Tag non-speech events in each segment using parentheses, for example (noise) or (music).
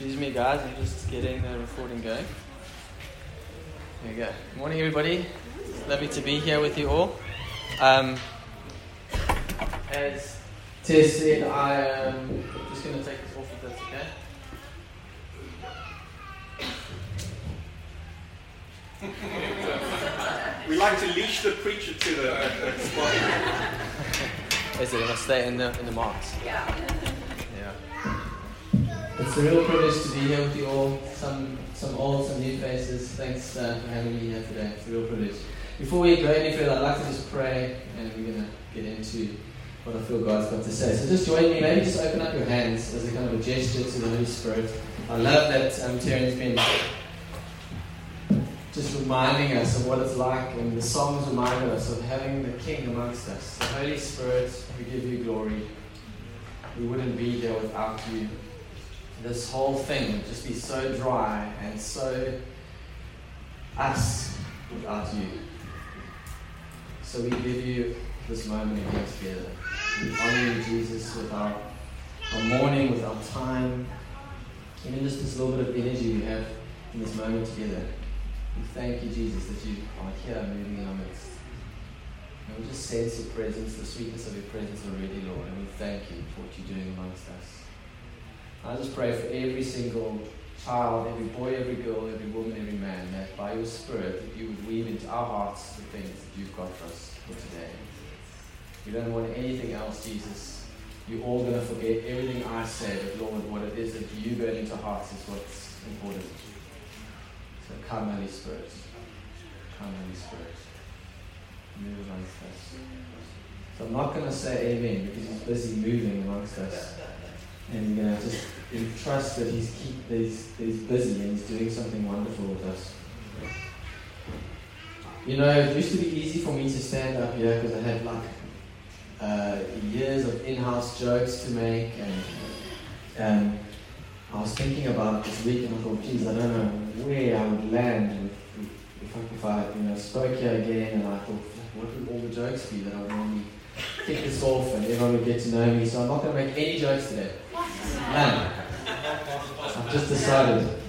Excuse me, guys. I'm just getting the recording going. There you go. Morning, everybody. It's lovely to be here with you all. Um, as Tess said, I am just going to take this off if that's okay. We like to leash the preacher to the uh, spot. (laughs) Is it going to stay in the in the marks? Yeah. It's a real privilege to be here with you all. Some some old, some new faces. Thanks uh, for having me here today. It's a real privilege. Before we go any further, I'd like to just pray, and we're going to get into what I feel God's got to say. So just join me. Maybe just open up your hands as a kind of a gesture to the Holy Spirit. I love that um, Terry's been just reminding us of what it's like, and the songs reminded us of having the King amongst us. The Holy Spirit, we give you glory. We wouldn't be here without you. This whole thing would just be so dry and so us without you. So we give you this moment again together. We honor you, Jesus, with our, our morning, with our time, even just this little bit of energy we have in this moment together. We thank you, Jesus, that you are here moving in our midst. And we just sense your presence, the sweetness of your presence already, Lord. And we thank you for what you're doing amongst us. I just pray for every single child, every boy, every girl, every woman, every man, that by your Spirit, that you would weave into our hearts the things that you've got for us for today. We don't want anything else, Jesus. You're all going to forget everything I say, but Lord, what it is that you burn into hearts is what's important. So come, Holy Spirit. Come, Holy Spirit. Move amongst us. So I'm not going to say amen because he's busy moving amongst us. And we're going to just trust that he's, keep, that he's, that he's busy and he's doing something wonderful with us. You know, it used to be easy for me to stand up here because I had like uh, years of in-house jokes to make and um, I was thinking about this week and I thought, geez, I don't know where I would land if, if I you know, spoke here again and I thought, what would all the jokes be that I would normally kick this off and everyone would get to know me. So I'm not going to make any jokes today. None. I've just decided.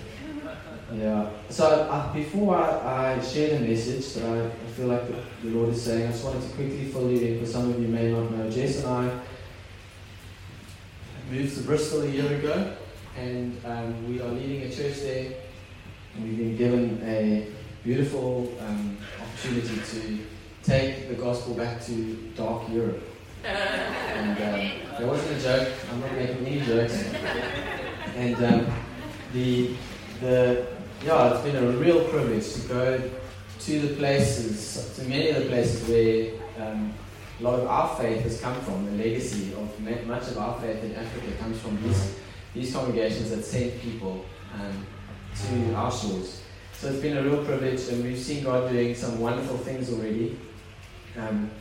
Yeah. So uh, before I, I, share the message that I, I feel like the, the, Lord is saying, I just wanted to quickly fill you in, because some of you may not know. Jess and I moved to Bristol a year ago, and um, we are leading a church there, and we've been given a beautiful um, opportunity to take the gospel back to dark Europe. And um, wasn't a joke. I'm not making any jokes. And um, the the yeah, it's been a real privilege to go to the places, to many of the places where um, a lot of our faith has come from. The legacy of much of our faith in Africa comes from these these congregations that send people um, to our shores. So it's been a real privilege, and we've seen God doing some wonderful things already. Um,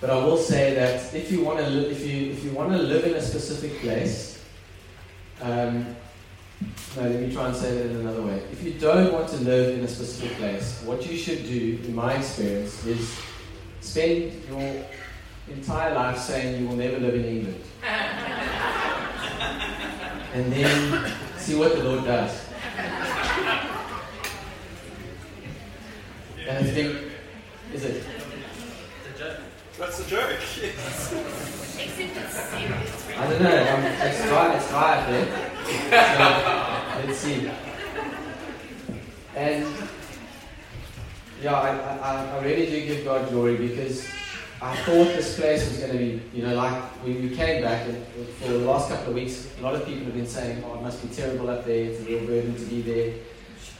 but I will say that if you want to li- if you if you want to live in a specific place, um, no, let me try and say that in another way. If you don't want to live in a specific place, what you should do, in my experience, is spend your entire life saying you will never live in England, (laughs) and then see what the Lord does. And I think, is it? That's a joke. (laughs) I don't know. Um, it's dry. It's dry up there. So, let's see. And yeah, I, I, I really do give God glory because I thought this place was going to be, you know, like when we came back and for the last couple of weeks, a lot of people have been saying, "Oh, it must be terrible up there. It's a real burden to be there."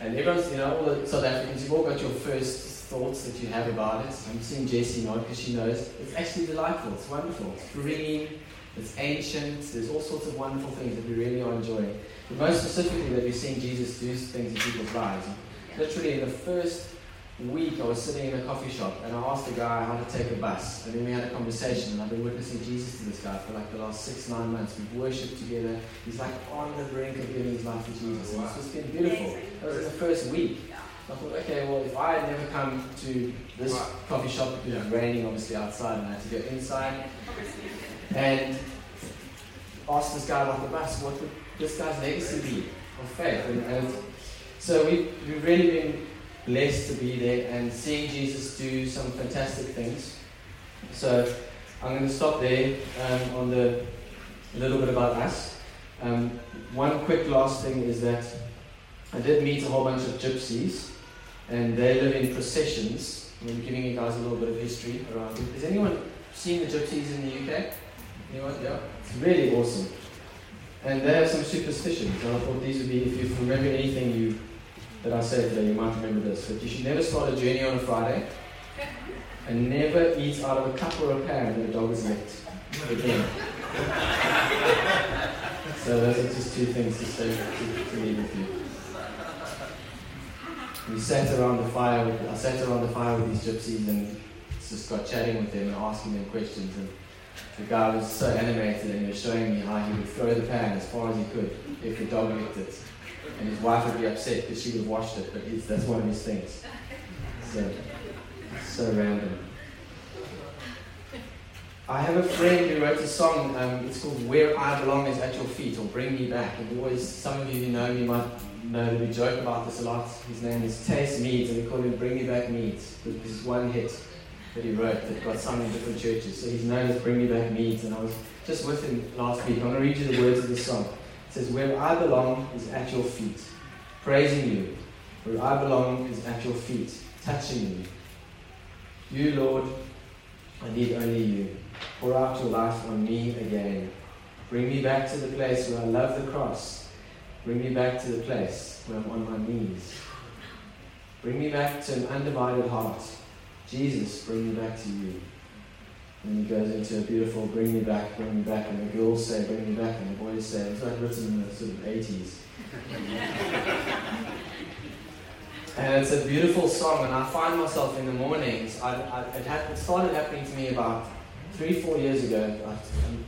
And everyone's, you know, all the South Africans, you've all got your first thoughts that you have about it. I'm seeing Jessie nod because she knows. It's actually delightful. It's wonderful. It's green. It's ancient. There's all sorts of wonderful things that we really are enjoying. But most specifically, that we're seeing Jesus do things in people's lives. Literally, in the first week, I was sitting in a coffee shop and I asked a guy how to take a bus. And then we had a conversation, and I've been witnessing Jesus to this guy for like the last six, nine months. We've worshipped together. He's like on the brink of giving his life to Jesus. And it's just been beautiful. That was in the first week. I thought, okay, well, if I had never come to this coffee shop, it was raining obviously outside, and I had to go inside and ask this guy about the bus, what would this guy's legacy be? of faith. And, and so we, we've really been blessed to be there and seeing Jesus do some fantastic things. So I'm going to stop there um, on the a little bit about us. Um, one quick last thing is that I did meet a whole bunch of gypsies, and they live in processions. I'm giving you guys a little bit of history around it. Has anyone seen the gypsies in the UK? Anyone? Yeah. It's really awesome. And they have some superstitions. And I thought these would be, if you remember anything you that I said today, you might remember this. But you should never start a journey on a Friday and never eat out of a cup or a pan that a dog has licked. Again. (laughs) so those are just two things to say to, to leave with you. We sat around the fire. With, I sat around the fire with these gypsies and just got chatting with them and asking them questions. And the guy was so animated and he was showing me how he would throw the pan as far as he could if the dog licked it. And his wife would be upset because she would have washed it, but that's one of his things. So, so random. I have a friend who wrote a song. Um, it's called "Where I Belong Is at Your Feet" or "Bring Me Back." And always, some of you who know me might know we joke about this a lot. His name is Tace Meads, and we call him "Bring Me Back Meads." This is one hit that he wrote that got sung in different churches. So he's known as "Bring Me Back Meads." And I was just with him last week. I'm going to read you the words of the song. It says, "Where I belong is at your feet, praising you. Where I belong is at your feet, touching you. You, Lord, I need only you." Pour out your life on me again. Bring me back to the place where I love the cross. Bring me back to the place where I'm on my knees. Bring me back to an undivided heart. Jesus, bring me back to you. And he goes into a beautiful bring me back, bring me back, and the girls say bring me back, and the boys say it's like written in the sort of 80s. (laughs) and it's a beautiful song, and I find myself in the mornings, I, I, it, had, it started happening to me about three, four years ago,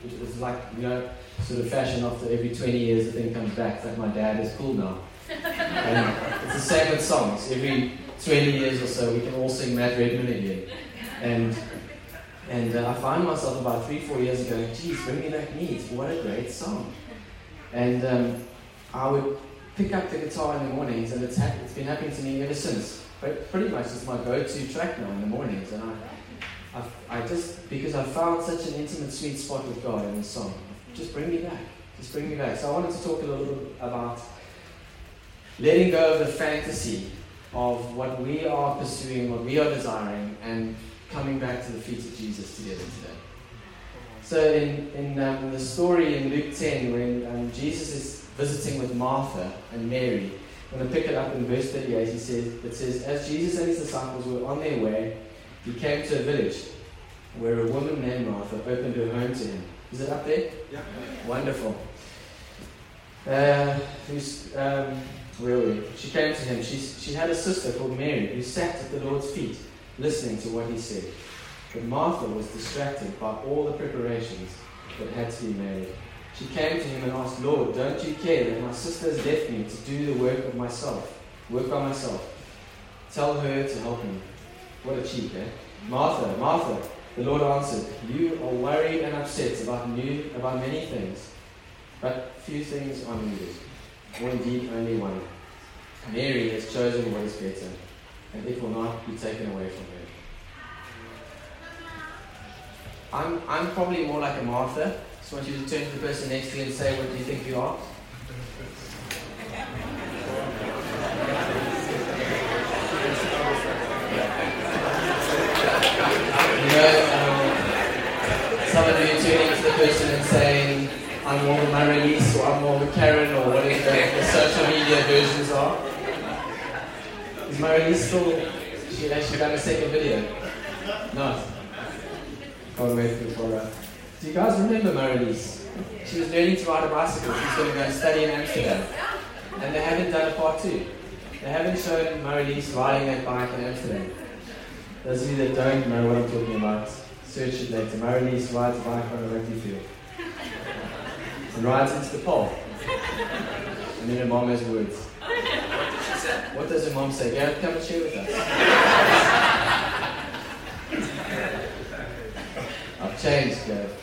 it was like, you know, sort of fashion after every 20 years the thing comes back. It's like my dad is cool now. and it's the same with songs. Every 20 years or so, we can all sing Matt Redman again. And and uh, I found myself about three, four years ago, geez, Bring Me Back Meads, what a great song. And um, I would pick up the guitar in the mornings, and it's, it's been happening to me ever since. But pretty much it's my go-to track now in the mornings, and I I, I just, because I found such an intimate, sweet spot with God in this song, just bring me back. Just bring me back. So I wanted to talk a little bit about letting go of the fantasy of what we are pursuing, what we are desiring, and coming back to the feet of Jesus together today. So in, in, um, the story in Luke 10, when um, Jesus is visiting with Martha and Mary, I'm going to pick it up in verse 38. He says, it says, As Jesus and his disciples were on their way, he came to a village where a woman named Martha opened her home to him. Is it up there? Yeah. Wonderful. Uh, who's, um, where were we? She came to him. She, she had a sister called Mary who sat at the Lord's feet listening to what he said. But Martha was distracted by all the preparations that had to be made. She came to him and asked, Lord, don't you care that my sister has left me to do the work of myself, work by myself? Tell her to help me. What a cheek, eh? Martha, Martha, the Lord answered, You are worried and upset about new about many things, but few things are needed, or indeed only one. Mary has chosen what is better, and it will not be taken away from her. I'm, I'm probably more like a Martha. So Just want you to turn to the person next to you and say, What do you think you are? Um, some of you turning to the person and saying, I'm more of Marilise or I'm more of Karen or whatever the, social media versions are. Is Marilise still, she actually done a second video? Not. Can't wait for her. Do you guys remember Marilise? She was learning to ride a bicycle. She's going to go and study in Amsterdam. And they haven't done a part two. They haven't shown Marilise riding that bike in Amsterdam. Those of you that don't know what I'm talking about, search it later. Marilise rides a bike on a rugby field. And rides into the pole. And then her mom has words. What does her mom say? Gareth, come and share with us. I've changed, Gareth.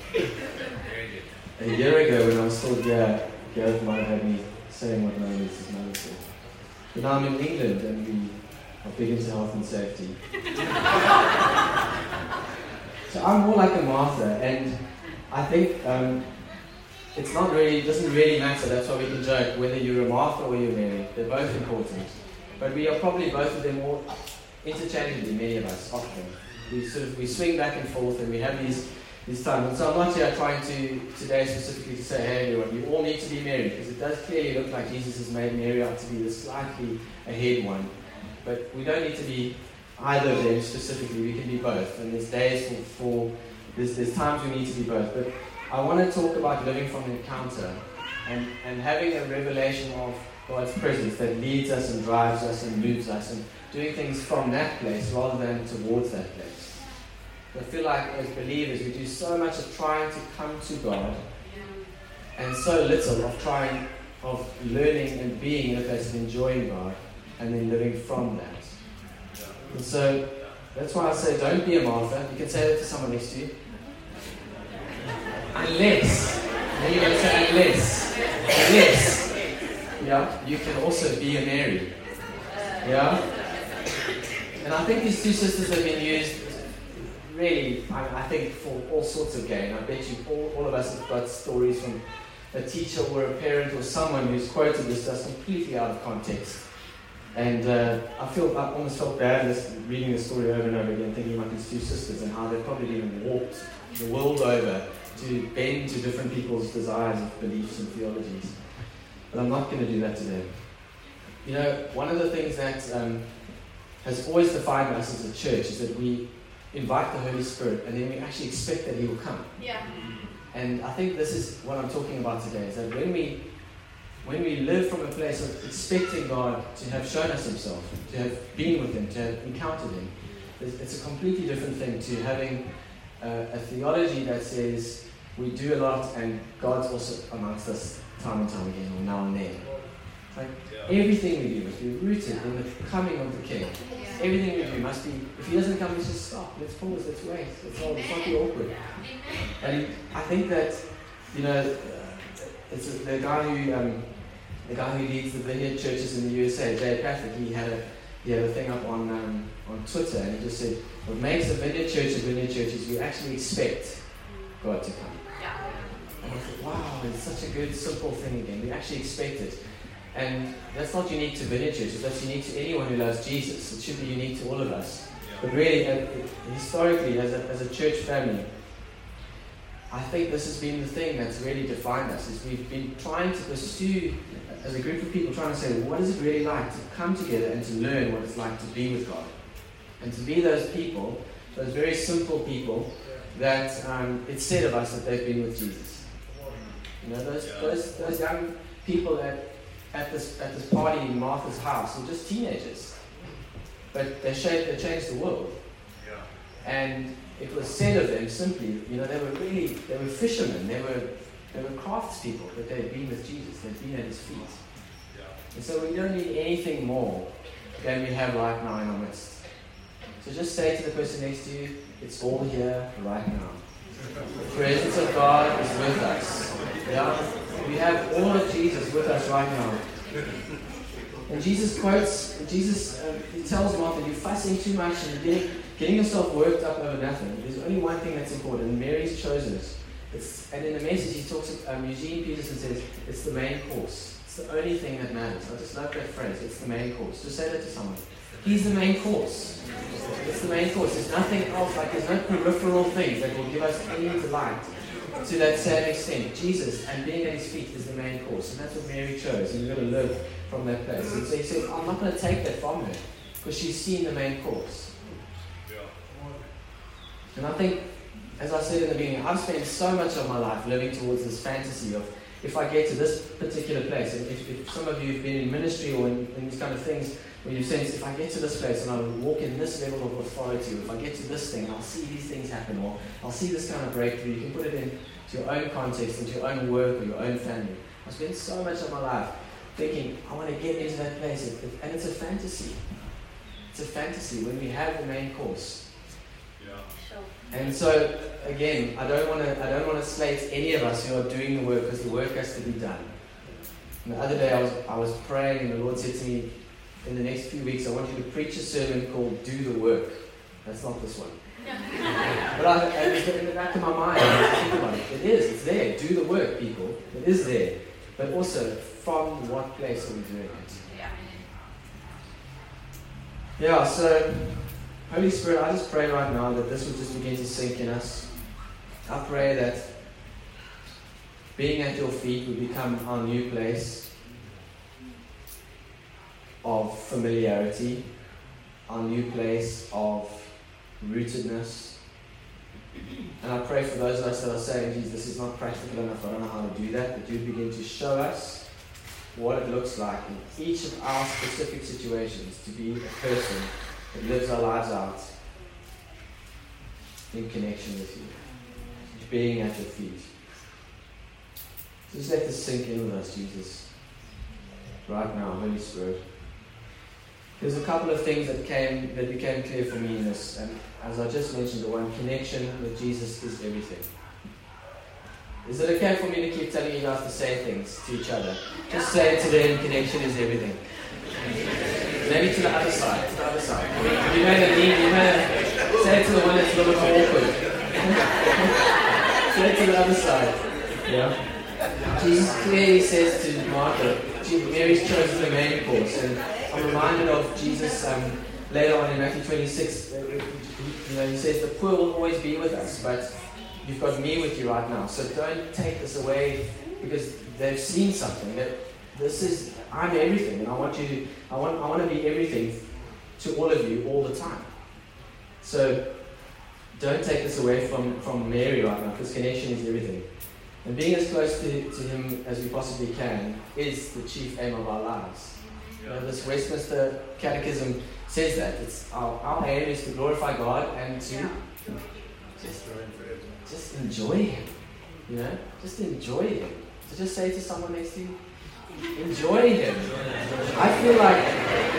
A year ago when I was still here, Gareth might have me saying what Naomi's his mother. But now I'm in England and we are big into health and safety. so I'm more like a Martha, and I think um, it's not really, it doesn't really matter. That's why we can joke whether you're a Martha or you're Mary. They're both important. But we are probably both of them more interchangeably, many of us, often. We sort of we swing back and forth and we have these these times. And so I'm not here trying to today specifically to say, hey everyone, you all need to be Mary, because it does clearly look like Jesus has made Mary out to be the slightly ahead one. But we don't need to be either of them specifically. We can be both. And there's days for, for there's, there's times we need to be both. But I want to talk about living from encounter and, and having a revelation of God's presence that leads us and drives us and moves us and doing things from that place rather than towards that place. I feel like as believers we do so much of trying to come to God and so little of trying of learning and being in a place of enjoying God and then living from that. And so that's why I say don't be a Martha. You can say that to someone next to you. Unless, to say unless, unless, yeah, you can also be a Mary. Yeah? And I think these two sisters have been used really, I, I think, for all sorts of gain. I bet you all, all of us have got stories from a teacher or a parent or someone who's quoted this just completely out of context. And uh, I feel I almost felt bad just reading the story over and over again, thinking about these two sisters and how they've probably even walked the world over to bend to different people's desires of beliefs and theologies. But I'm not going to do that today. You know, one of the things that um, has always defined us as a church is that we invite the Holy Spirit and then we actually expect that He will come. Yeah. And I think this is what I'm talking about today is that when we when we live from a place of expecting God to have shown us Himself, to have been with Him, to have encountered Him, it's a completely different thing to having uh, a theology that says we do a lot and God's also amongst us time and time again, or now and then. Like everything we do must be rooted in the coming of the King. Everything we do must be. If He doesn't come, let's just stop. Let's pause. Let's wait. Let's hold. Let's not be awkward. And I think that you know, it's the guy who um, the guy who leads the vineyard churches in the USA, Jay Pathak. He had a he had a thing up on um, on Twitter, and he just said, "What makes a vineyard church a vineyard church is we actually expect God to come." And I thought, wow, it's such a good, simple thing again. We actually expect it. And that's not unique to vineyard churches, that's unique to anyone who loves Jesus. It should be unique to all of us. But really, uh, historically, as a, as a church family, I think this has been the thing that's really defined us, is we've been trying to pursue, as a group of people, trying to say, well, what is it really like to come together and to learn what it's like to be with God? And to be those people, those very simple people, that um, it's said of us that they've been with Jesus. You know, those, those, those young people at, at, this, at this party in Martha's house were just teenagers. But they, shaped, they changed the world. And it was said of them simply, you know, they were really, they were fishermen, they were, they were craftspeople, but they had been with Jesus, they'd been at his feet. And so we don't need anything more than we have right now in our midst. So just say to the person next to you, it's all here right now. The presence of God is with us. Yeah? We have all of Jesus with us right now. And Jesus quotes, Jesus uh, he tells Martha, you're fussing too much and you're getting, getting yourself worked up over nothing. There's only one thing that's important. Mary's chosen it. It's, and in the message, he talks. Um, Eugene Peterson and says it's the main course. It's the only thing that matters. I just love that phrase. It's the main course. Just say that to someone. He's the main course. It's the main course. There's nothing else. Like there's no peripheral things that will give us any delight to that same extent. Jesus and being at His feet is the main course, and that's what Mary chose. And you're going to live from that place. And so He says, I'm not going to take that from her because she's seen the main course. And I think, as I said in the beginning, I've spent so much of my life living towards this fantasy of if I get to this particular place, and if, if some of you have been in ministry or in, in these kind of things, where you sense if I get to this place and I walk in this level of authority, or if I get to this thing, I'll see these things happen, or I'll see this kind of breakthrough. You can put it into your own context, into your own work or your own family. I've spent so much of my life thinking, I want to get into that place, and it's a fantasy. It's a fantasy when we have the main course. And so, again, I don't want to I don't want to slate any of us who are doing the work because the work has to be done. And the other day I was, I was praying and the Lord said to me, in the next few weeks I want you to preach a sermon called Do the Work. That's not this one. (laughs) but I, I, in the back of my mind, I was about it. It is, it's there. Do the work, people. It is there. But also, from what place are we doing it? Yeah, so Holy Spirit, I just pray right now that this will just begin to sink in us. I pray that being at your feet will become our new place of familiarity, our new place of rootedness. And I pray for those of us that are saying, Jesus, this is not practical enough, I don't know how to do that, that you begin to show us what it looks like in each of our specific situations to be a person that lives our lives out in connection with you, being at your feet. Just let this sink in with us, Jesus. Right now, Holy Spirit. There's a couple of things that came that became clear for me in this, and as I just mentioned, the one connection with Jesus is everything. Is it okay for me to keep telling you guys the same things to each other? Just say it to them, connection is everything. Maybe to the other side, to the other side. You have need, you have, say it to the one that's a little bit awkward. (laughs) say it to the other side. Yeah. Jesus clearly says to Martha, Mary's chosen the main course, and I'm reminded of Jesus um, later on in Matthew 26. You know, he says, The poor will always be with us, but you've got me with you right now. So don't take this away because they've seen something. That this is, I'm everything, and I want you, I want, I want to be everything to all of you all the time. So don't take this away from, from Mary right now because connection is everything. And being as close to, to Him as we possibly can is the chief aim of our lives. You know, this Westminster Catechism says that. It's our, our aim is to glorify God and to just, just enjoy Him. You know, just enjoy Him. So just say to someone next to you, enjoy Him. I feel like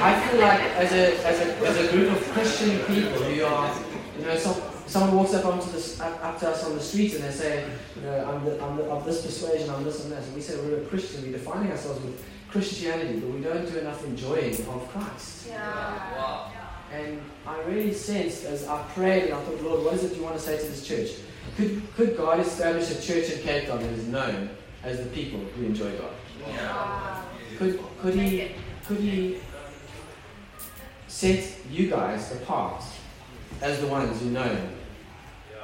I feel like as a as a as a group of Christian people who are, you know, some someone walks up onto this up, up, to us on the street and they say, you know, I'm, the, I'm the, of this persuasion, I'm this and that, and we say we're a Christian, we're defining ourselves with Christianity, but we don't do enough enjoying of Christ. Yeah. Wow. And I really sensed as I prayed and I thought, Lord, what is it you want to say to this church? Could, could God establish a church in Cape Town that is known as the people who enjoy God? Could, could, he, could He set you guys apart as the ones who know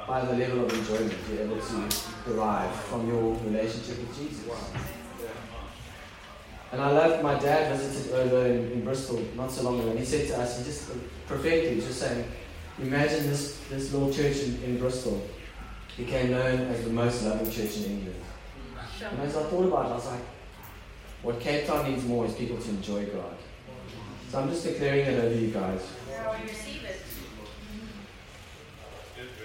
by the level of enjoyment you're able to derive from your relationship with Jesus? And I love, my dad visited over in, in, Bristol not so long ago, and he said to us, he just prophetically was just saying, imagine this, this little church in, in Bristol became known as the most loving church in England. And as I thought about it, I was like, what Cape Town needs more is people to enjoy God. So I'm just declaring it over you guys.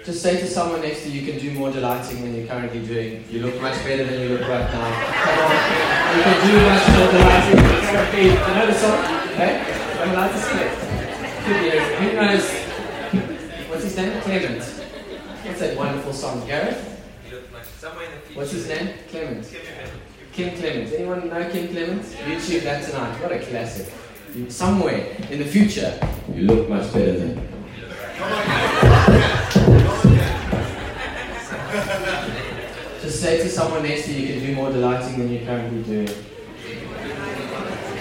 Just say to someone next to you, you can do more delighting than you're currently doing. You look much better than you look right now. Come on. You can do much more delighting than you're currently I know the song. Hey? I'm allowed to sing it. Who knows? What's his name? Clement. What's that wonderful song? Gareth? What's his name? Clement. Kim Clements. Anyone know Kim Clements? YouTube that tonight. What a classic. Somewhere in the future, you look much better than. Just say to someone next to you, you can do more delighting than you're currently doing.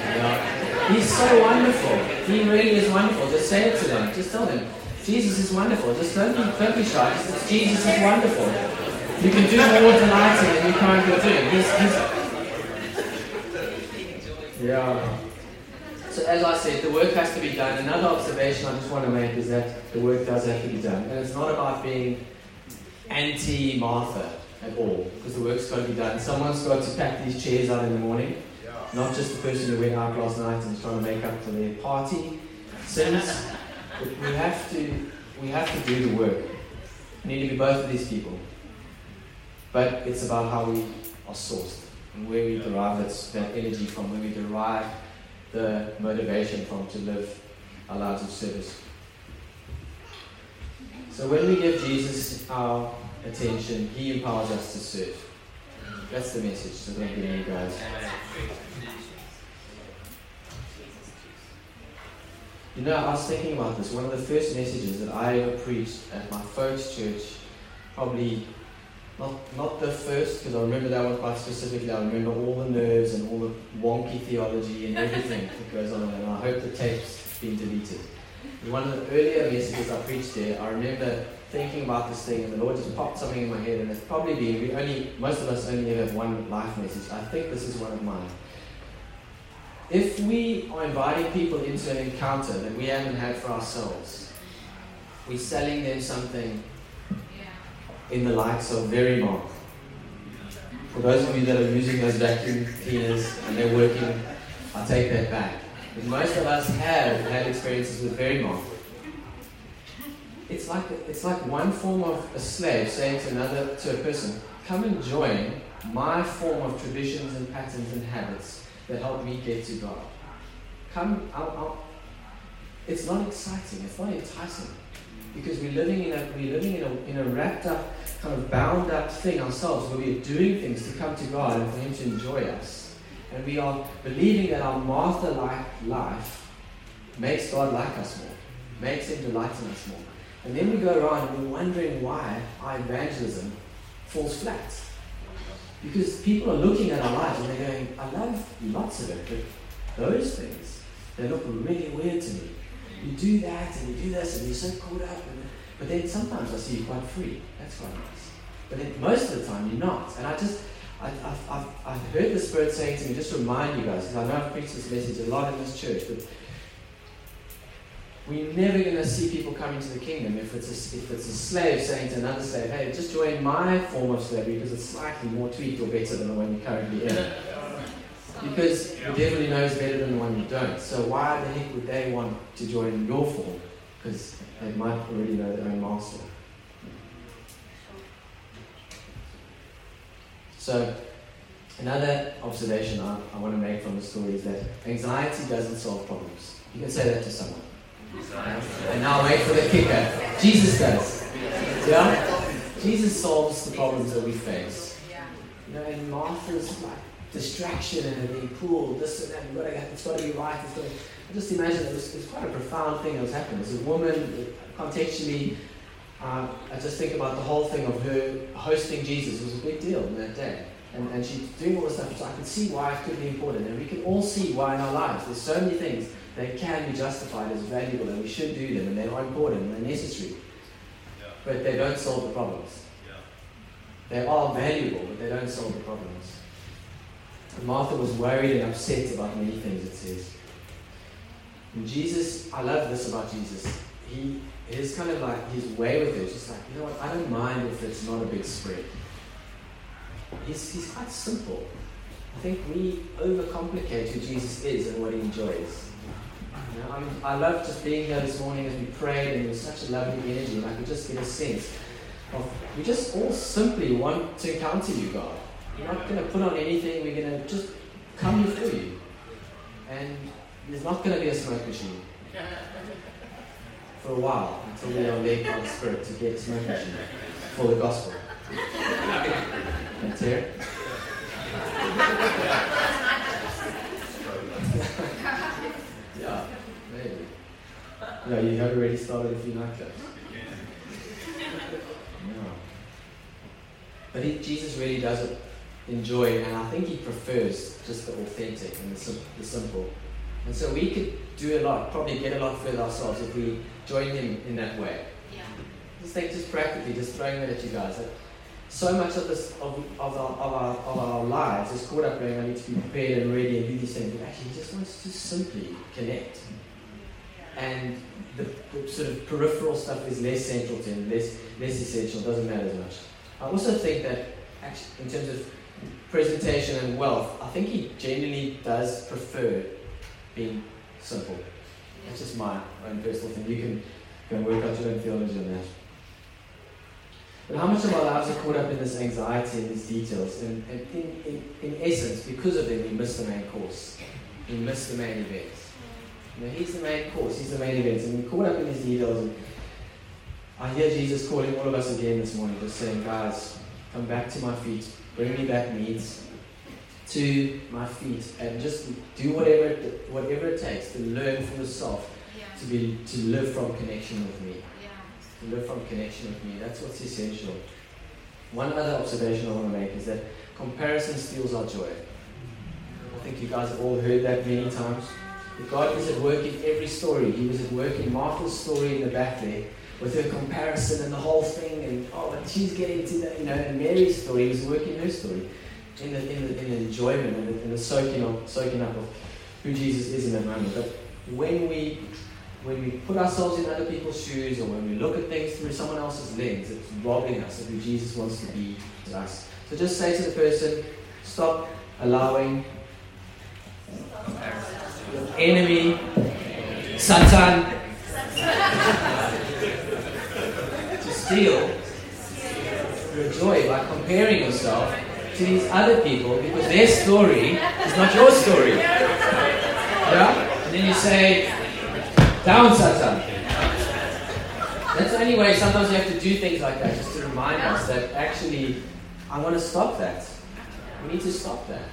Yeah. He's so wonderful. He really is wonderful. Just say it to them. Just tell them. Jesus is wonderful. Just don't be, don't be shy. Just, Jesus is wonderful. You can do more delighting than you currently doing. He's, he's yeah. So as I said, the work has to be done. Another observation I just want to make is that the work does have to be done. And it's not about being anti-Martha at all, because the work's got to be done. Someone's got to pack these chairs out in the morning, not just the person who went out last night and is trying to make up for their party sins. We have to, we have to do the work. We need to be both of these people. But it's about how we are sourced and where we derive that, energy from, where we derive the motivation from to live our lives of service. So when we give Jesus our attention, He empowers us to serve. That's the message So I'm giving you guys. You know, I was thinking about this. One of the first messages that I ever preached at my folks' church, probably not, not the first, because I remember that one quite specifically. I remember all the nerves and all the wonky theology and everything that goes on, and I hope the tape's been deleted. One of the earlier messages I preached there, I remember thinking about this thing, and the Lord just popped something in my head, and it's probably been, we only, most of us only ever have one life message. I think this is one of mine. If we are inviting people into an encounter that we haven't had for ourselves, we're selling them something in the likes of Verimark. For those of you that are using those vacuum cleaners and they're working, I take that back. But most of us have had experiences with Verimark. It's like it's like one form of a slave saying to another to a person, "Come and join my form of traditions and patterns and habits that help me get to God. Come, I'll, I'll. It's not exciting. It's not enticing because we're living in a we're living in a in a wrapped up kind of bound up thing ourselves where we're doing things to come to God and for Him to enjoy us, and we are believing that our Martha-like life makes God like us more, makes Him delight in us more, and then we go around and we're wondering why our evangelism falls flat. Because people are looking at our lives and they're going, I love lots of it, but those things, they look really weird to me. You do that and you do this and you're so caught up. And, but then sometimes I see you quite free. That's quite nice. But then most of the time you're not. And I just, I, I've, I've, I've heard the Spirit saying to me, just remind you guys, because I know I've preached this message a lot in this church, but we're never going to see people coming to the kingdom if it's, a, if it's a slave saying to another slave, hey, just join my form of slavery because it's slightly more tweaked or better than the one you're currently in. Because the devil he knows better than the one you don't. So why the heck would they want to join your form? Because they might already know their own master. So another observation I, I want to make from the story is that anxiety doesn't solve problems. You can say that to someone. And now wait for the kicker. Jesus does. Yeah? Jesus solves the problems that we face. You know, and Martha's like distraction and being pulled, this and that, you gotta, it's got to be right. It's got to, I just imagine it was, it was quite a profound thing that was happening. As a woman, contextually, uh, I just think about the whole thing of her hosting Jesus it was a big deal in that day. And, and she's doing all this stuff, so I can see why it could be important. And we can all see why in our lives there's so many things that can be justified as valuable and we should do them and they are important and they're necessary. Yeah. But they don't solve the problems. Yeah. They are valuable, but they don't solve the problems. Martha was worried and upset about many things, it says. And Jesus, I love this about Jesus. He is kind of like his way with it. Just like, you know what, I don't mind if it's not a big spread. He's, he's quite simple. I think we overcomplicate who Jesus is and what he enjoys. You know, i love just being here this morning as we prayed, and it was such a lovely energy, and I could just get a sense of we just all simply want to encounter you, God. We're not going to put on anything, we're going to just come before you. And there's not going to be a smoke machine for a while until we are led by the Spirit to get a smoke machine for the gospel. That's it. yeah. Yeah, you have already started a few nightclubs. No. But he, Jesus really does enjoy, and I think he prefers just the authentic and the, sim- the simple. And so we could do a lot, probably get a lot further ourselves if we join him in that way. Yeah. Just think, just practically, just throwing that at you guys. That so much of this of, of, our, of, our, of our lives is caught up going, I need to be prepared and ready and do these things. But actually, he just wants to simply connect. And the, the, sort of peripheral stuff is less central to him, less, less essential, doesn't matter as much. I also think that, actually, in terms of presentation and wealth, I think he genuinely does prefer being simple. That's just my own personal thing. You can and work out your own theology on that. But how much of our lives are caught up in this anxiety and these details? And, and in, in, in essence, because of them, we miss the main course. We miss the main event. You know, he's the main course, he's the main event, and we're caught up in these details. And I hear Jesus calling all of us again this morning, just saying, guys, come back to my feet, bring me that meat to my feet, and just do whatever it, whatever it takes to learn for yourself Yeah. to be to live from connection with me. Yeah. To live from connection with me. That's what's essential. One other observation I want to make is that comparison steals our joy. I think you guys have all heard that many times. That God is at work in every story. He was at work in Martha's story in the back there with her comparison and the whole thing, and oh, and she's getting to that, you know. And Mary's story, was working her story in the in the, in the enjoyment and the, in the soaking up, soaking up of who Jesus is in that moment. But when we when we put ourselves in other people's shoes or when we look at things through someone else's lens, it's robbing us of who Jesus wants to be to us. So just say to the person, stop allowing enemy, Satan, steal your joy by comparing yourself to these other people because their story is not your story. Yeah? And then you say, down, Satan. That's the only way sometimes you have to do things like that, just to remind us that actually, I want to stop that. We need to stop that.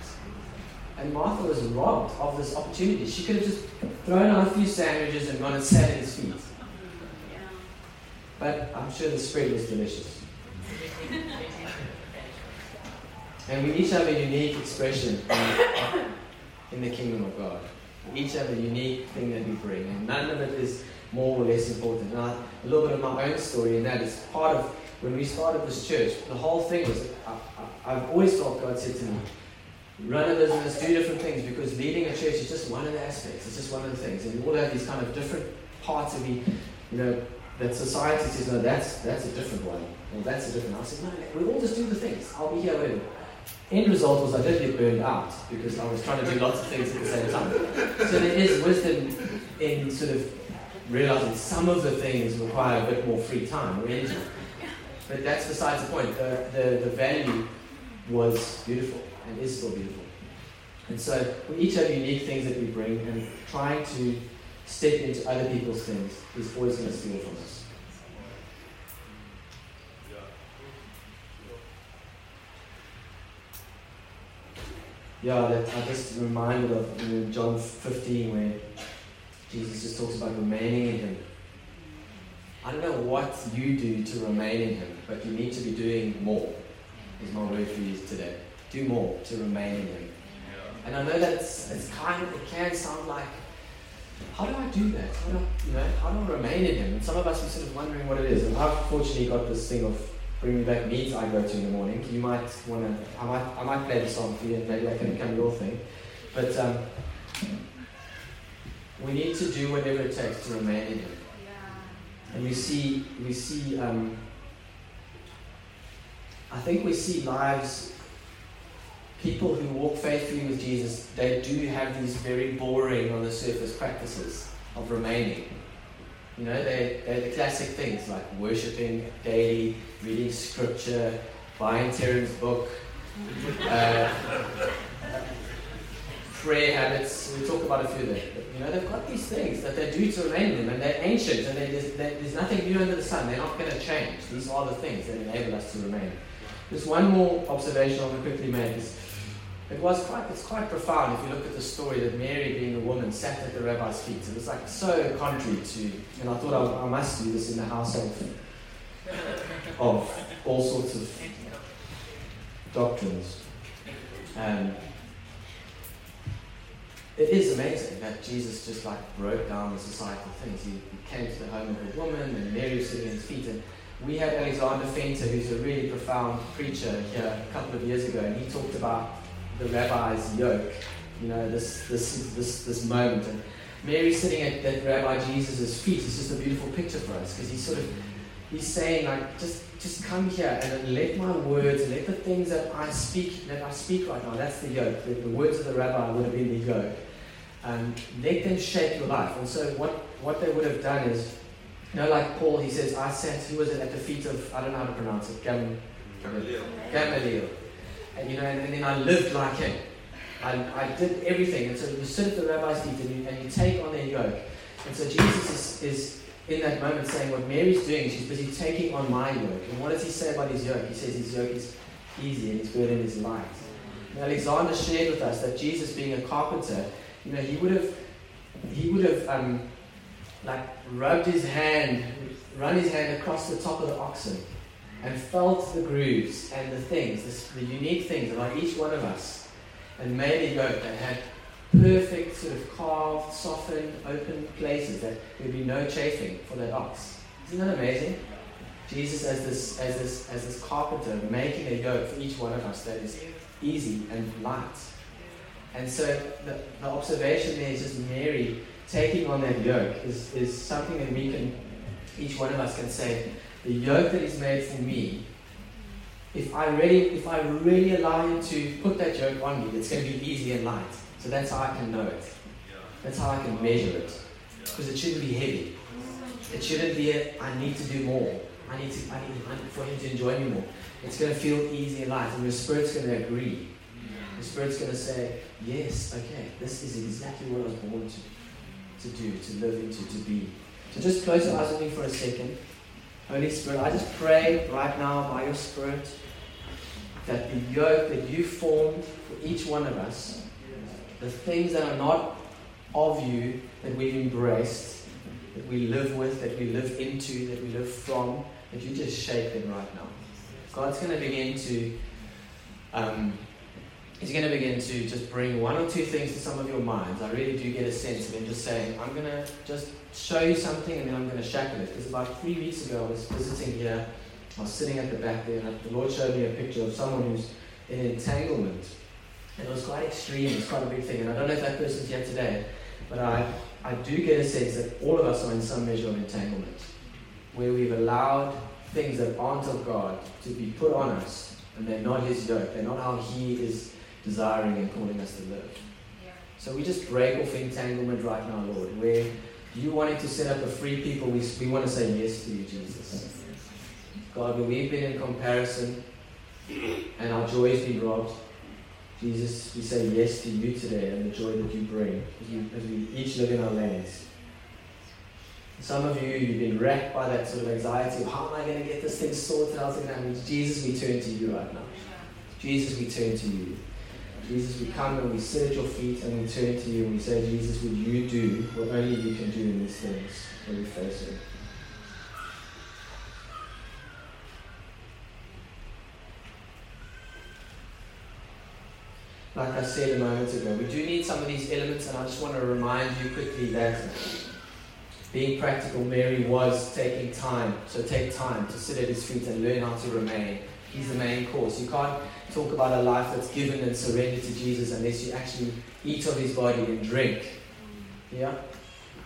And Martha was robbed of this opportunity. She could have just thrown on a few sandwiches and gone and sat at his feet. But I'm sure the spread was delicious. And we each have a unique expression in, the kingdom of God. We each have a unique thing that we bring, and none of it is more or less important. Now, a little bit of my own story, and that is part of when we started this church. The whole thing was, I, I've always felt God said to me, run a business, do different things, because leading a church is just one of the aspects. It's just one of the things, and we all have these kind of different parts of me, you know, that society says, no, that's that's a different one, or that's a different. I said, no, we all just do the things. I'll be here, whatever. End result was I did get burned out because I was trying to do lots of things at the same time. So there is wisdom in sort of realizing some of the things require a bit more free time or energy. But that's besides the point. The, the, the value was beautiful and is still beautiful. And so we each have unique things that we bring, and trying to step into other people's things is always going to steal from us. Yeah, that I just reminded of John 15 where Jesus just talks about remaining in Him. I don't know what you do to remain in Him, but you need to be doing more. Is my word for you today. Do more to remain in Him. And I know that it's, it's kind of, it can sound like, how do I do that? How do I, you know, how do I remain in Him? And some of us are sort of wondering what it is. And I've fortunately got this thing of bring me back meat I go to in the morning. You might want to, I might, I might play the song for you and maybe that can become your thing. But um, we need to do whatever it takes to remain in Him. And we see, we see, um, I think we see lives, people who walk faithfully with Jesus, they do have these very boring on the surface practices of remaining. You know, they, they're the classic things like worshipping daily, reading scripture, buying Terran's book, uh, (laughs) prayer habits. We talk about a few there. But, you know, they've got these things that they do to remain them, and they're ancient, and they, there's, they, there's nothing new under the sun. They're not going to change. These are the things that enable us to remain. Just one more observation I want to quickly make is it was quite, it's quite profound if you look at the story that Mary, being a woman, sat at the rabbi's feet. It was like so contrary to, and I thought I, I must do this in the household of all sorts of doctrines. Um, it is amazing that Jesus just like broke down the societal things. He, he came to the home of a woman, and Mary was sitting at his feet. And we had Alexander Venter, who's a really profound preacher here a couple of years ago, and he talked about the rabbi's yoke. You know, this this this this moment, and Mary sitting at that Rabbi Jesus' feet is just a beautiful picture for us because he's sort of he's saying like just just come here and let my words, let the things that I speak that I speak right now. That's the yoke. The, the words of the rabbi would have been the yoke. Um, let them shape your life. And so what what they would have done is, you know, like Paul, he says, I sat. Who was it at the feet of? I don't know how to pronounce it. Gam, Gamaliel. Gamaliel. And you know, and, then I lived like him. I, I did everything. And so you sit at the rabbi's feet and you, and you take on their yoke. And so Jesus is, is in that moment saying what Mary's doing, she's busy taking on my yoke. And what does he say about his yoke? He says his yoke is easy and his burden is light. And Alexander shared with us that Jesus, being a carpenter, you know, he would have, he would have, um, like, rubbed his hand, run his hand across the top of the oxen, and felt the grooves and the things, this, the unique things about each one of us, and made a yoke that had perfect, sort of carved, softened, open places that there would be no chafing for that ox. Isn't that amazing? Jesus as this, as this, as this carpenter making a yoke for each one of us that is easy and light. And so the, the observation there is just Mary taking on that yoke is, is something that we can, each one of us can say, the yoke that is made for me, if I really, if I really allow him to put that yoke on me, it's going to be easy and light. So that's how I can know it. That's how I can measure it. Because it shouldn't be heavy. It shouldn't be a, I need to do more. I need to, I need for him to enjoy me more. It's going to feel easy and light, and your spirit's going to agree. The spirit's going to say, yes, okay, this is exactly what I was born to, to do, to live into, to be. So just close your eyes with me for a second. Holy Spirit, I just pray right now by your Spirit that the yoke that you formed for each one of us, the things that are not of you that we've embraced, that we live with, that we live into, that we live from, that you just shake them right now. God's going to begin to, um, He's going to begin to just bring one or two things to some of your minds. I really do get a sense of Him just saying, I'm going to just show you something and then I'm going to shackle it. Because about three weeks ago, I was visiting here. I was sitting at the back there, and the Lord showed me a picture of someone who's in entanglement. And it was quite extreme, it's quite a big thing. And I don't know if that person's here today, but I, I do get a sense that all of us are in some measure of entanglement, where we've allowed things that aren't of God to be put on us, and they're not His yoke. They're not how He is desiring and calling us to live. Yeah. So we just break off entanglement right now, Lord, where you wanting to set up a free people, we, we want to say yes to you, Jesus. God, where we've been in comparison and our joy has been robbed, Jesus, we say yes to you today and the joy that you bring as we, as we each live in our lanes. Some of you, you've been wrecked by that sort of anxiety of how am I going to get this thing sorted out? Jesus, we turn to you right now. Jesus, we turn to you. Jesus, we come and we sit at your feet and we turn to you and we say, Jesus, would you do what only you can do in these things when we face it? Like I said a moment ago, we do need some of these elements, and I just want to remind you quickly that being practical, Mary was taking time. So take time to sit at his feet and learn how to remain. He's the main course. You can't talk about a life that's given and surrendered to Jesus unless you actually eat of his body and drink. Yeah?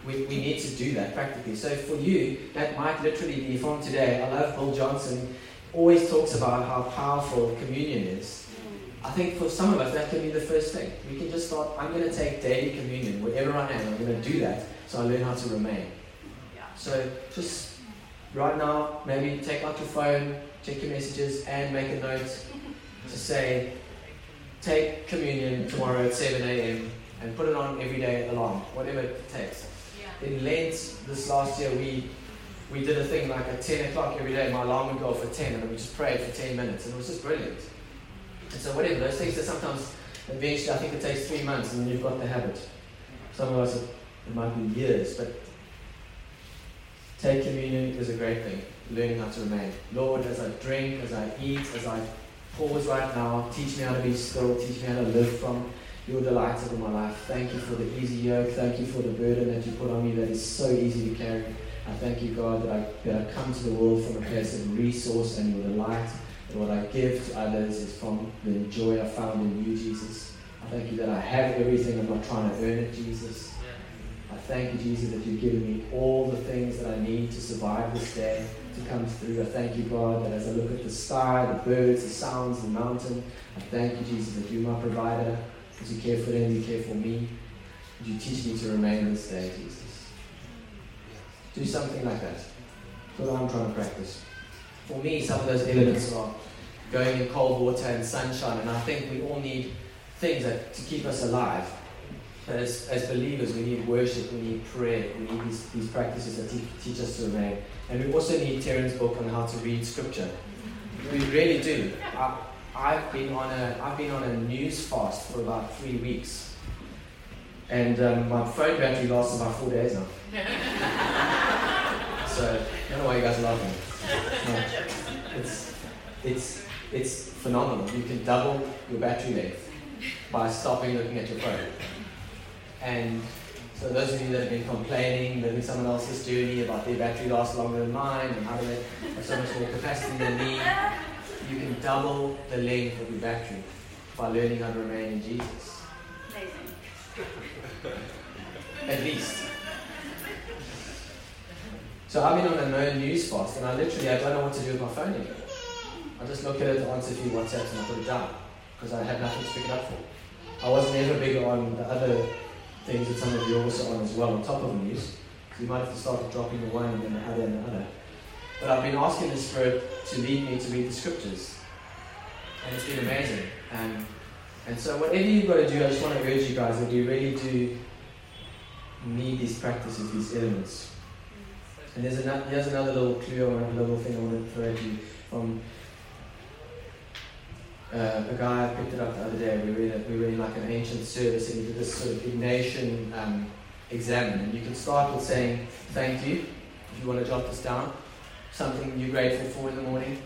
We, we need to do that practically. So for you, that might literally be from today. I love Bill Johnson, always talks about how powerful communion is. I think for some of us, that can be the first thing. We can just start, I'm going to take daily communion, wherever I am, I'm going to do that so I learn how to remain. So just right now, maybe take out your phone, check your messages, and make a note to say, take communion tomorrow at 7 a.m. and put it on every day alarm, whatever it takes. Yeah. In Lent this last year, we we did a thing like at 10 o'clock every day. My alarm would go for 10, and we just prayed for 10 minutes, and it was just brilliant. And so, whatever those things that sometimes, eventually, I think it takes three months, and then you've got the habit. Some of us, it might be years, but take communion is a great thing. Learning how to remain. Lord, as I drink, as I eat, as I pause right now, teach me how to be still, teach me how to live from your delights over my life. Thank you for the easy yoke. Thank you for the burden that you put on me that is so easy to carry. I thank you, God, that I, that I come to the world from a place of resource and your delight. And what I give to others is from the joy I found in you, Jesus. I thank you that I have everything. I'm not trying to earn it, Jesus. I thank you, Jesus, that you've given me all the things that I need to survive this day, to come through. I thank you, God, that as I look at the sky, the birds, the sounds, the mountain, I thank you, Jesus, that you're my provider. As you care for them, you care for me. Would you teach me to remain this day, Jesus? Do something like that. That's what I'm trying to practice. For me, some of those elements are going in cold water and sunshine, and I think we all need things that, to keep us alive. As, as believers, we need worship, we need prayer, we need these, these practices that te- teach us to remain. And we also need Terrence's book on how to read scripture. We really do. I, I've been on a I've been on a news fast for about three weeks, and um, my phone battery lasts about four days now. (laughs) so I don't know why you guys are laughing. No, it's it's it's phenomenal. You can double your battery length by stopping looking at your phone. And so those of you that have been complaining, living someone else's journey about their battery lasts longer than mine and how do they have so much more capacity than me, you can double the length of your battery by learning how to remain in Jesus. Amazing. At least. So I've been on a no news fast and I literally I don't know what to do with my phone anymore. I just look at it, answer a few WhatsApps and I put it down because I had nothing to pick it up for. I wasn't ever big on the other things that some of you also on as well, on top of the news. So you might have to start dropping the one and then the other and the other. But I've been asking the Spirit to lead me to read the scriptures. And it's been amazing. And so whatever you've got to do, I just want to urge you guys that you really do need these practices, these elements. And there's another, there's another little clue or another little thing I want to throw at you from uh, a guy picked it up the other day. We were in, we were in like an ancient service and he did this sort of Ignatian um, Examen. And you can start with saying thank you, if you want to jot this down, something you're grateful for in the morning.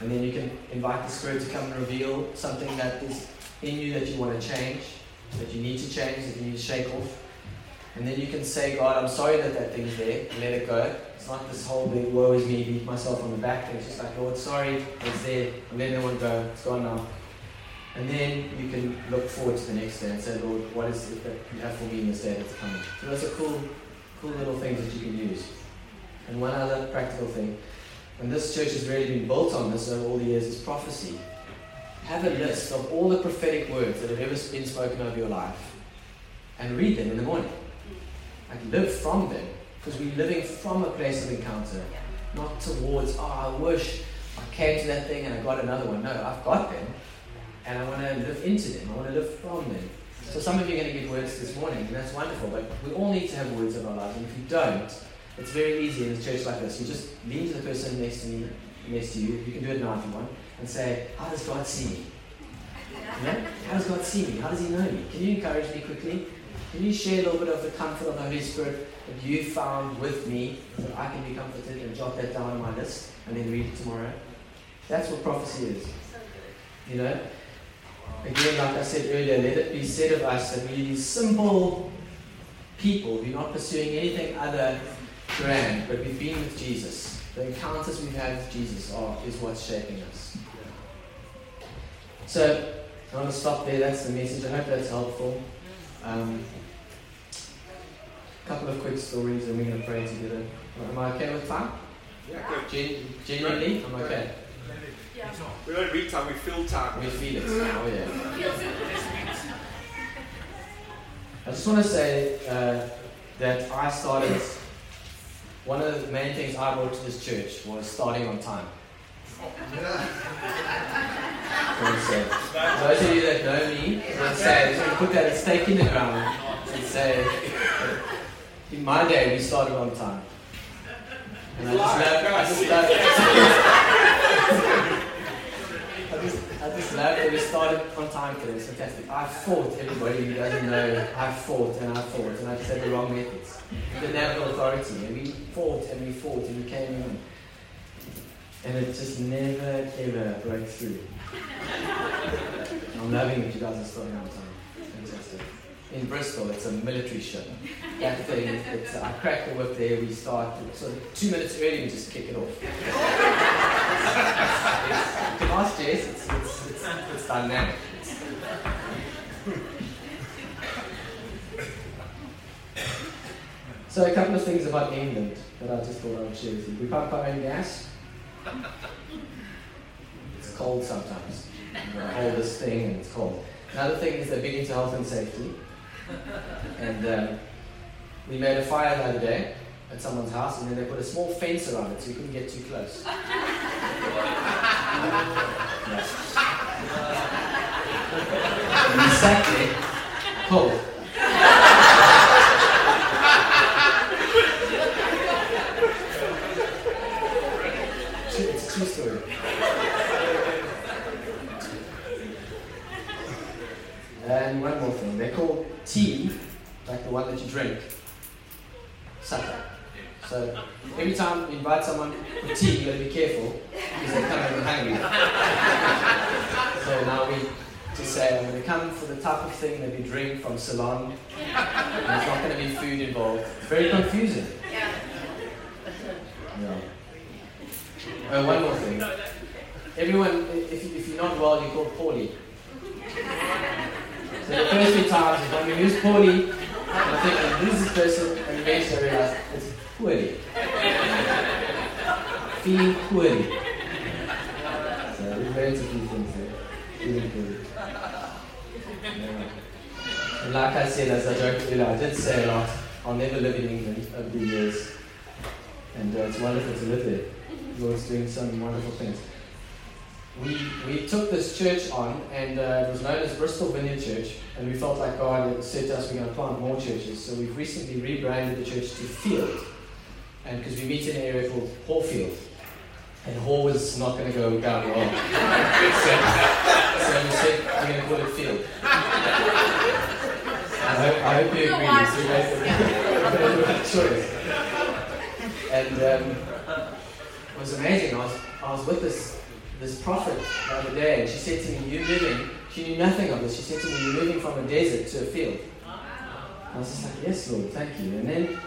And then you can invite the Spirit to come and reveal something that is in you that you want to change, that you need to change, that you need to shake off. And then you can say, God, I'm sorry that that thing's there, let it go. It's not this whole big woe is me, beat myself on the back thing. It's just like, Lord, sorry, it's there. I'm letting that one go. It's gone now. And then you can look forward to the next day and say, Lord, what is it that you have for me in this day that's coming? So those are cool, cool little things that you can use. And one other practical thing, and this church has really been built on this over all the years, is prophecy. Have a list of all the prophetic words that have ever been spoken over your life and read them in the morning. Like live from them because we're living from a place of encounter, not towards, oh, I wish I came to that thing and I got another one. No, I've got them and I want to live into them. I want to live from them. So some of you are going to give words this morning, and that's wonderful, but we all need to have words in our lives. And if you don't, it's very easy in a church like this. You just lean to the person next to me, next to you. You can do it now if you want, and say, How does God see me? You know? How does God see me? How does He know me? Can you encourage me quickly? Can you share a little bit of the comfort of the Holy Spirit that you found with me so that I can be comforted and jot that down on my list and then read it tomorrow? That's what prophecy is. You know? Again, like I said earlier, let it be said of us that we're these simple people. We're not pursuing anything other grand, but we've been with Jesus. The encounters we've had with Jesus are, is what's shaping us. So, I want to stop there. That's the message. I hope that's helpful. Um, a couple of quick stories and we're going to pray together. Am I okay with time? Yeah, good. Gen- genuinely, I'm okay. We don't read time, we fill time. We feel it. Oh, yeah. (laughs) I just want to say uh, that I started, one of the main things I brought to this church was starting on time. So, those of you that know me, would say, I just want to put that stake in the ground and say, in my day, we started on time. And I just love, I just love, (laughs) I just, I just love that we started on time today. It's fantastic. I fought everybody who doesn't know. I fought and I fought and I just had the wrong methods. We didn't have the authority and we fought and we fought and we came in. And it just never ever broke through. I'm loving that you guys are starting on time. In Bristol, it's a military ship. (laughs) That thing, it's, I crack the whip there, we start, so two minutes early, we just kick it off. (laughs) It's, can ask Jess, it's, it's, it's, it's dynamic. So a couple of things about England that I just thought I would share with you. We pump our own gas. It's cold sometimes. You hold this thing and it's cold. Another thing is they're big into health and safety. And um, we made a fire the other day at someone's house, and then they put a small fence around it so you couldn't get too close. (laughs) And we sat there, cold. It's a true story. Supper. So every time you invite someone for tea, you got to be careful because they're coming hungry. so now we just say, I'm going to come for the type of thing that we drink from Ceylon. And there's not going to be food involved. Very confusing. Yeah. Oh, one more thing. Everyone, if, if you're not well, you're called Paulie. So the first few times, when we use Paulie, Thinking, who's this person? And eventually I realize it's poorly. Feeling poorly. So there's relatively things there. Feeling poorly. And like I said, as I joked earlier, I did say a lot. I'll never live in England over the years. And uh, it's wonderful to live there. Lord's doing some wonderful things. We, we took this church on, and uh, it was known as Bristol Vineyard Church, and we felt like God had said to us we're going to plant more churches. So we've recently rebranded the church to Field, and because we meet in an area called Hallfield. And Hall was not going to go down well. (laughs) so, so we said we're going to call it Field. I hope, I hope you agree. So you choice. And um, it was amazing. I was, I was with this, this prophet the other day, and she said to me, You're moving. She knew nothing of this. She said to me, You're moving from a desert to a field. I was just like, Yes, Lord, thank you. And then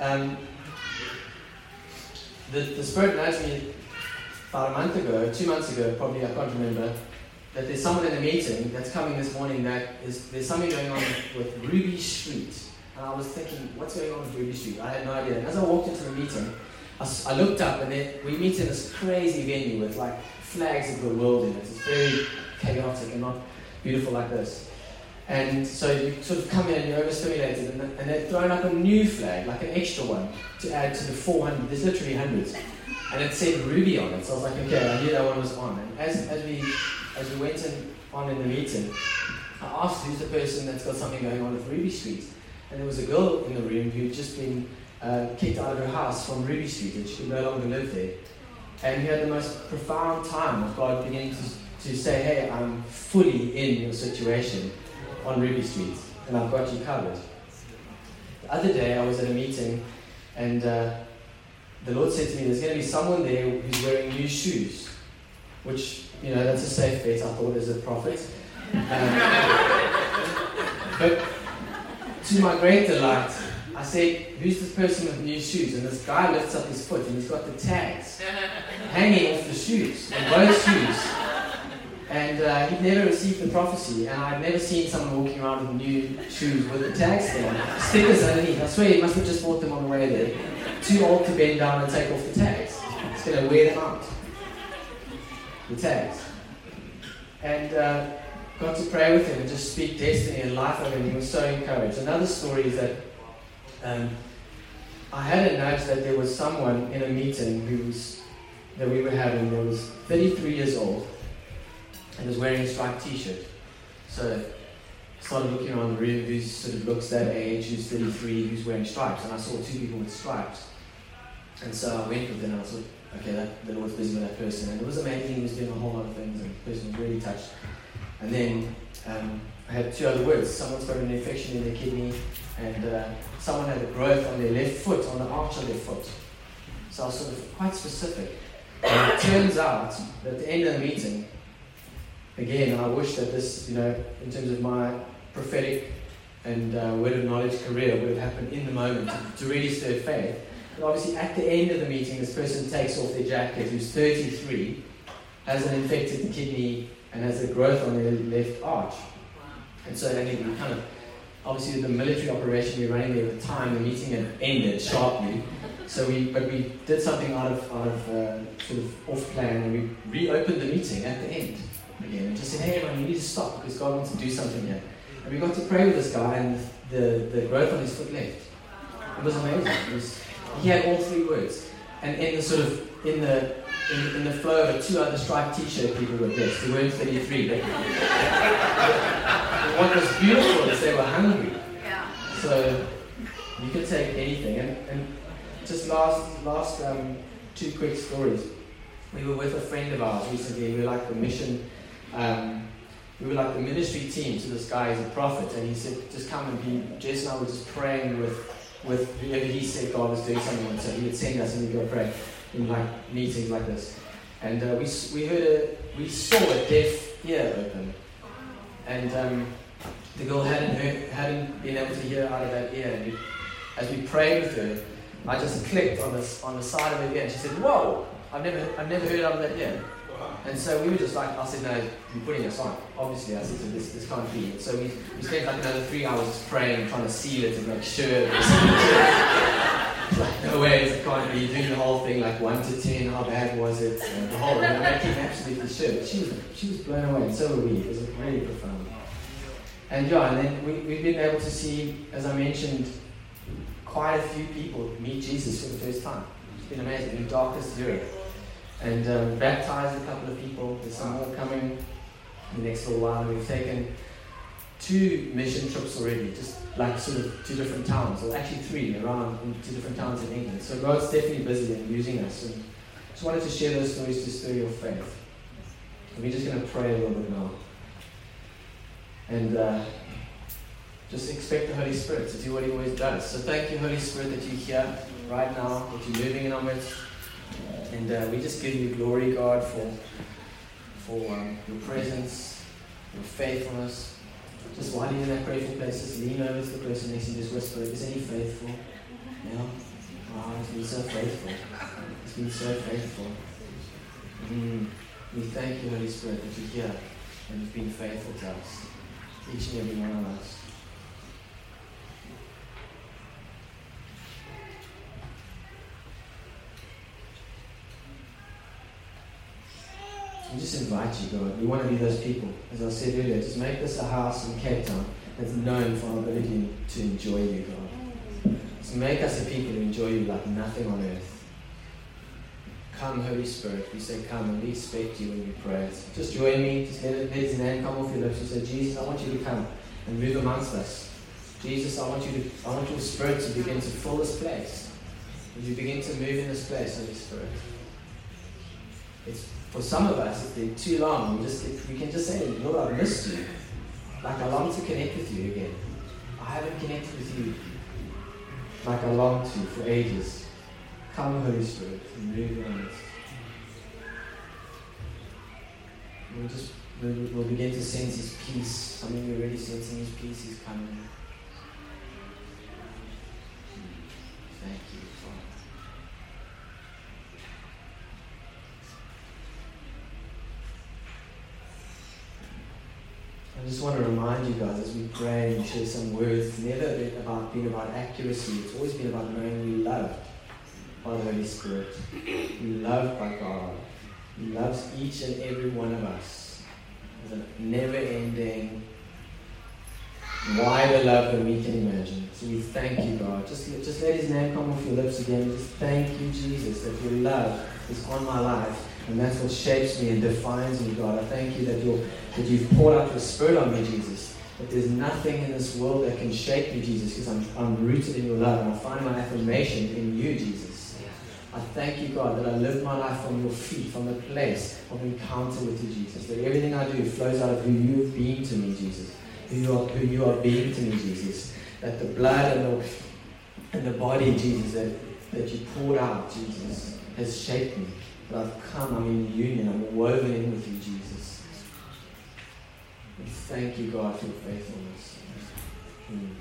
um, the, the Spirit nudged me about a month ago, two months ago, probably, I can't remember, that there's someone in the meeting that's coming this morning that is, there's something going on with Ruby Street. And I was thinking, what's going on with Ruby Street? I had no idea. And as I walked into the meeting, I, I looked up and then we meet in this crazy venue with like flags of the world in it. It's very chaotic and not beautiful like this. And so you sort of come in and you're overstimulated, and, and they're throwing up a new flag, like an extra one, to add to the 400. There's literally hundreds. And it said Ruby on it. So I was like, okay, I knew that one was on. And as, as, we, as we went in, on in the meeting, I asked who's the person that's got something going on with Ruby Street. And there was a girl in the room who'd just been uh, kicked out of her house from Ruby Street and she could no longer live there. And we had the most profound time of God beginning to, to say, hey, I'm fully in your situation on Ruby Street and I've got you covered. The other day I was at a meeting and uh, the Lord said to me, there's going to be someone there who's wearing new shoes, which, you know, that's a safe bet, I thought, as a prophet. Um, (laughs) but to my great delight, I said, Who's this person with new shoes? And this guy lifts up his foot and he's got the tags (laughs) hanging off the shoes, on both shoes. And uh, he'd never received the prophecy, and I'd never seen someone walking around with new shoes with the tags there. Stickers underneath. I swear he must have just bought them on the way there. Too old to bend down and take off the tags. He's going to wear them out. The tags. And uh, got to pray with him and just speak destiny and life over him. He was so encouraged. Another story is that um, I had a nudge that there was someone in a meeting who was, that we were having that was 33 years old and was wearing a striped t-shirt. So I started looking around the room who sort of looks that age, who's 33, who's wearing stripes, and I saw two people with stripes. And so I went with them and I thought, okay, that, the Lord's busy with that person. And it was amazing, he was doing a whole lot of things, and the person was really touched. And then um, I had two other words. Someone's got an infection in their kidney, and uh, someone had a growth on their left foot, on the arch of their foot. So I was sort of quite specific. And it turns out that at the end of the meeting, again, I wish that this, you know, in terms of my prophetic and uh, word of knowledge career would have happened in the moment to, really stir faith. But obviously, at the end of the meeting, this person takes off their jacket, who's 33, has an infected kidney, and has a growth on their left arch. And so then we kind of, obviously, the military operation we were running there at the time, the meeting had ended sharply. So we, but we did something out of, out of uh, sort of off plan, and we reopened the meeting at the end again and just said, hey, man, you need to stop because God wants to do something here. And we got to pray with this guy, and the, the growth on his foot left. It was amazing. It was, he had all three words. And in the sort of, in the, in, in the flow of a two other striped t-shirt people were blessed. They weren't 33. But what was beautiful is they were hungry. Yeah. So you could take anything. And, and just last, last um, two quick stories. We were with a friend of ours recently. We were like the mission, um, we were like the ministry team to this guy. He's a prophet, and he said, "Just come and be." Jess and I were just praying with with whoever he said God was doing something. So he would send us and we'd go pray in like meetings like this. And uh, we, we heard a, we saw a deaf ear open. And um, the girl hadn't heard, hadn't been able to hear out of that ear. And as we prayed with her, I just clicked on the, on the side of her ear and she said, Whoa, I've never, I've never heard out of that ear. And so we were just like, I said, no, you're putting us on. Obviously, I said, so this, this can't be. So we, we spent like another three hours praying, trying to seal it and make sure. like, no way, it can't be. Doing the whole thing, like 1 to 10, how bad was it? And the whole, and making absolutely sure. But she was, she was blown away, and so were we. It was really profound. And yeah, and then we, we've been able to see, as I mentioned, quite a few people meet Jesus for the first time. It's been amazing in darkest Europe and um, baptized a couple of people. There's some more coming in the next little while. We've taken two mission trips already, just like sort of two different towns, or actually three around in two different towns in England. So God's definitely busy in using us. And just wanted to share those stories to stir your faith. And we're just going to pray a little bit now. And uh, just expect the Holy Spirit to do what He always does. So thank you, Holy Spirit, that you're here right now, that you're moving in our midst. And uh, we just give you glory, God, for, for um, your presence, your faithfulness. Just while you're in that grateful place, just lean over to the person next to you just whisper, is any faithful? Yeah? Wow, he's been so faithful. He's been so faithful. Mm. We thank you, Holy Spirit, that you're here and you've been faithful to us, each and every one of us. I just invite you, God. We want to be those people. As I said earlier, just make this a house in Cape Town that's known for our ability to enjoy you, God. Just make us a people who enjoy you like nothing on earth. Come, Holy Spirit. We say, Come, and we expect you in your prayers. Just join me. Just let, let his name come off your lips. You say, Jesus, I want you to come and move amongst us. Jesus, I want you to, I want your spirit to begin to fill this place. As you begin to move in this place, Holy Spirit. It's for some of us, if they're too long, we just we can just say, Lord, I missed you. Like I long to connect with you again. I haven't connected with you like I long to for ages. Come, Holy Spirit, and move on us. We'll just we'll, we'll begin to sense His peace. I mean, you are already sensing His peace. He's coming. Thank you. Father. I just want to remind you guys as we pray and share some words, never about, been about accuracy. It's always been about knowing we loved by the Holy Spirit. Loved by God. He loves each and every one of us. There's a never ending, wider love than we can imagine. So we thank you, God. Just, just let His name come off your lips again. Just thank you, Jesus, that your love is on my life. And that's what shapes me and defines me, God. I thank you that, you're, that you've poured out your spirit on me, Jesus. That there's nothing in this world that can shake me, Jesus, because I'm, I'm rooted in your love and I find my affirmation in you, Jesus. I thank you, God, that I live my life from your feet, from the place of encounter with you, Jesus. That everything I do flows out of who you've been to me, Jesus. Who you are, who you are being to me, Jesus. That the blood and the, and the body, Jesus, that, that you poured out, Jesus, has shaped me. That I've come, I'm in union, I'm woven in with you, Jesus. We thank you, God, for your faithfulness. Mm.